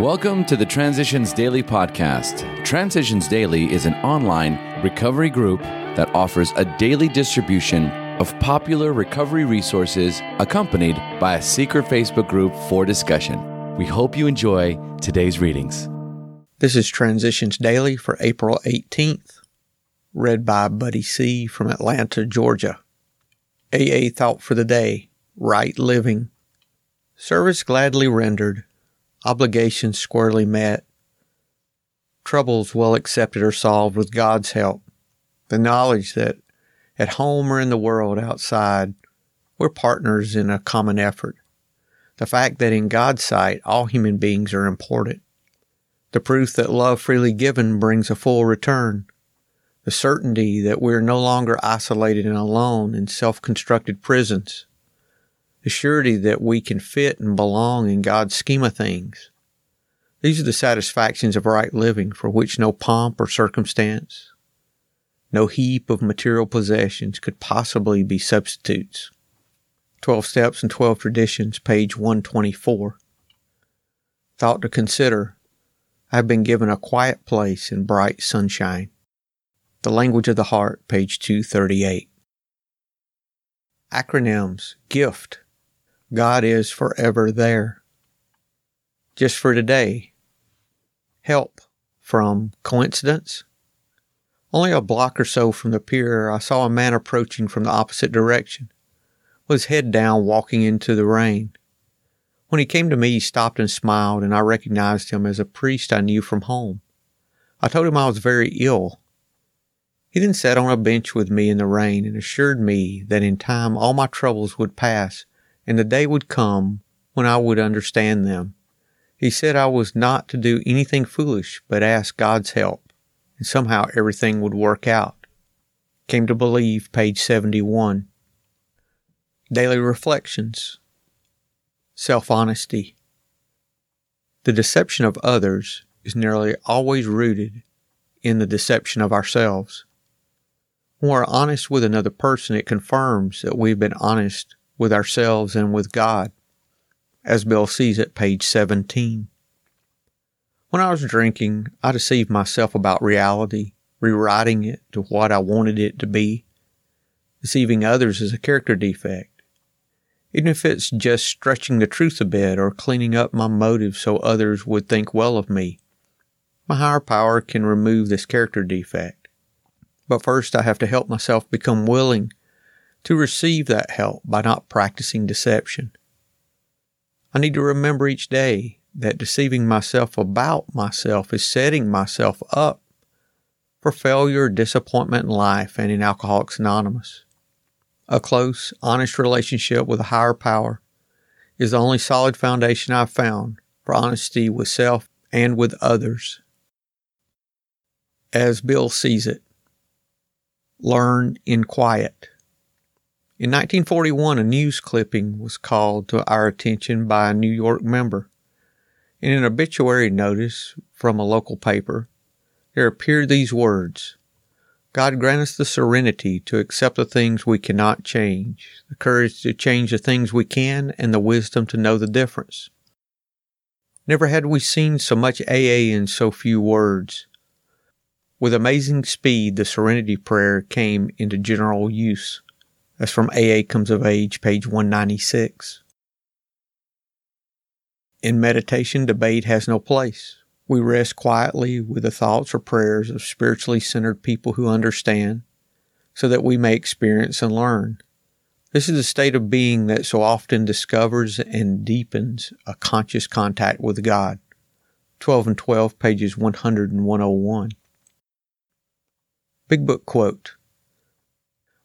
Welcome to the Transitions Daily podcast. Transitions Daily is an online recovery group that offers a daily distribution of popular recovery resources accompanied by a secret Facebook group for discussion. We hope you enjoy today's readings. This is Transitions Daily for April 18th, read by Buddy C. from Atlanta, Georgia. AA Thought for the Day Right Living. Service gladly rendered obligations squarely met, troubles well accepted or solved with God's help, the knowledge that at home or in the world outside, we're partners in a common effort, the fact that in God's sight all human beings are important, the proof that love freely given brings a full return, the certainty that we're no longer isolated and alone in self constructed prisons the surety that we can fit and belong in God's scheme of things. These are the satisfactions of right living for which no pomp or circumstance, no heap of material possessions could possibly be substitutes. 12 Steps and 12 Traditions, page 124. Thought to consider I have been given a quiet place in bright sunshine. The Language of the Heart, page 238. Acronyms Gift God is forever there. Just for today, help from coincidence. Only a block or so from the pier, I saw a man approaching from the opposite direction, with his head down, walking into the rain. When he came to me, he stopped and smiled, and I recognized him as a priest I knew from home. I told him I was very ill. He then sat on a bench with me in the rain and assured me that in time all my troubles would pass and the day would come when I would understand them. He said I was not to do anything foolish, but ask God's help, and somehow everything would work out. Came to believe, page 71. Daily Reflections Self Honesty. The deception of others is nearly always rooted in the deception of ourselves. When we're honest with another person, it confirms that we've been honest with ourselves and with God, as Bill sees it, page 17. When I was drinking, I deceived myself about reality, rewriting it to what I wanted it to be. Deceiving others is a character defect. Even if it's just stretching the truth a bit or cleaning up my motives so others would think well of me, my higher power can remove this character defect. But first, I have to help myself become willing to receive that help by not practicing deception. I need to remember each day that deceiving myself about myself is setting myself up for failure, disappointment in life, and in Alcoholics Anonymous. A close, honest relationship with a higher power is the only solid foundation I've found for honesty with self and with others. As Bill sees it, learn in quiet. In 1941, a news clipping was called to our attention by a New York member. In an obituary notice from a local paper, there appeared these words God grant us the serenity to accept the things we cannot change, the courage to change the things we can, and the wisdom to know the difference. Never had we seen so much AA in so few words. With amazing speed, the Serenity Prayer came into general use. That's from AA Comes of Age, page 196. In meditation, debate has no place. We rest quietly with the thoughts or prayers of spiritually centered people who understand, so that we may experience and learn. This is a state of being that so often discovers and deepens a conscious contact with God. 12 and 12, pages 100 and 101. Big Book Quote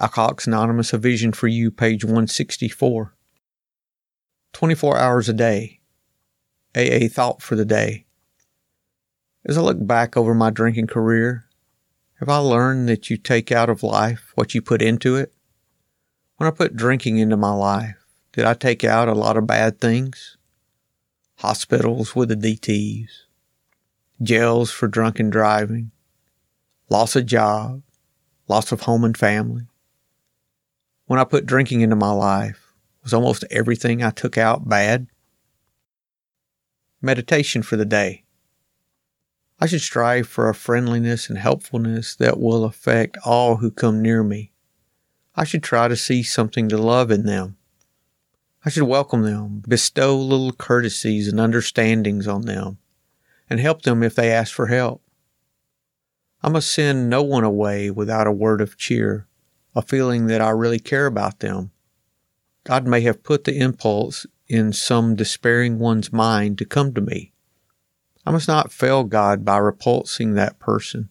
Alcoholics Anonymous, A Vision for You, page 164. 24 hours a day. AA Thought for the Day. As I look back over my drinking career, have I learned that you take out of life what you put into it? When I put drinking into my life, did I take out a lot of bad things? Hospitals with the DTs, jails for drunken driving, loss of job, loss of home and family. When I put drinking into my life, was almost everything I took out bad? Meditation for the day. I should strive for a friendliness and helpfulness that will affect all who come near me. I should try to see something to love in them. I should welcome them, bestow little courtesies and understandings on them, and help them if they ask for help. I must send no one away without a word of cheer, a feeling that I really care about them. God may have put the impulse in some despairing one's mind to come to me. I must not fail God by repulsing that person.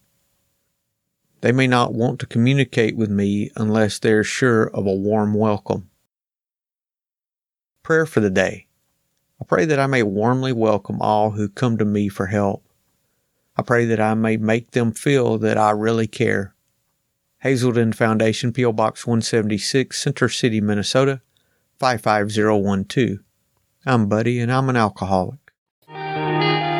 They may not want to communicate with me unless they're sure of a warm welcome. Prayer for the day. I pray that I may warmly welcome all who come to me for help. I pray that I may make them feel that I really care. Hazelden Foundation, P.O. Box 176, Center City, Minnesota 55012. I'm Buddy and I'm an alcoholic.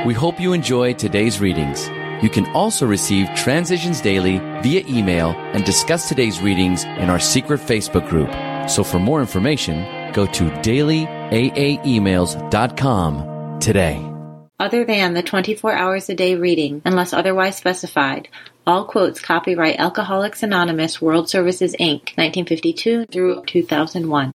We hope you enjoyed today's readings. You can also receive Transitions Daily via email and discuss today's readings in our secret Facebook group. So for more information, go to dailyaaemails.com today. Other than the 24 hours a day reading, unless otherwise specified, all quotes copyright Alcoholics Anonymous World Services Inc., 1952 through 2001.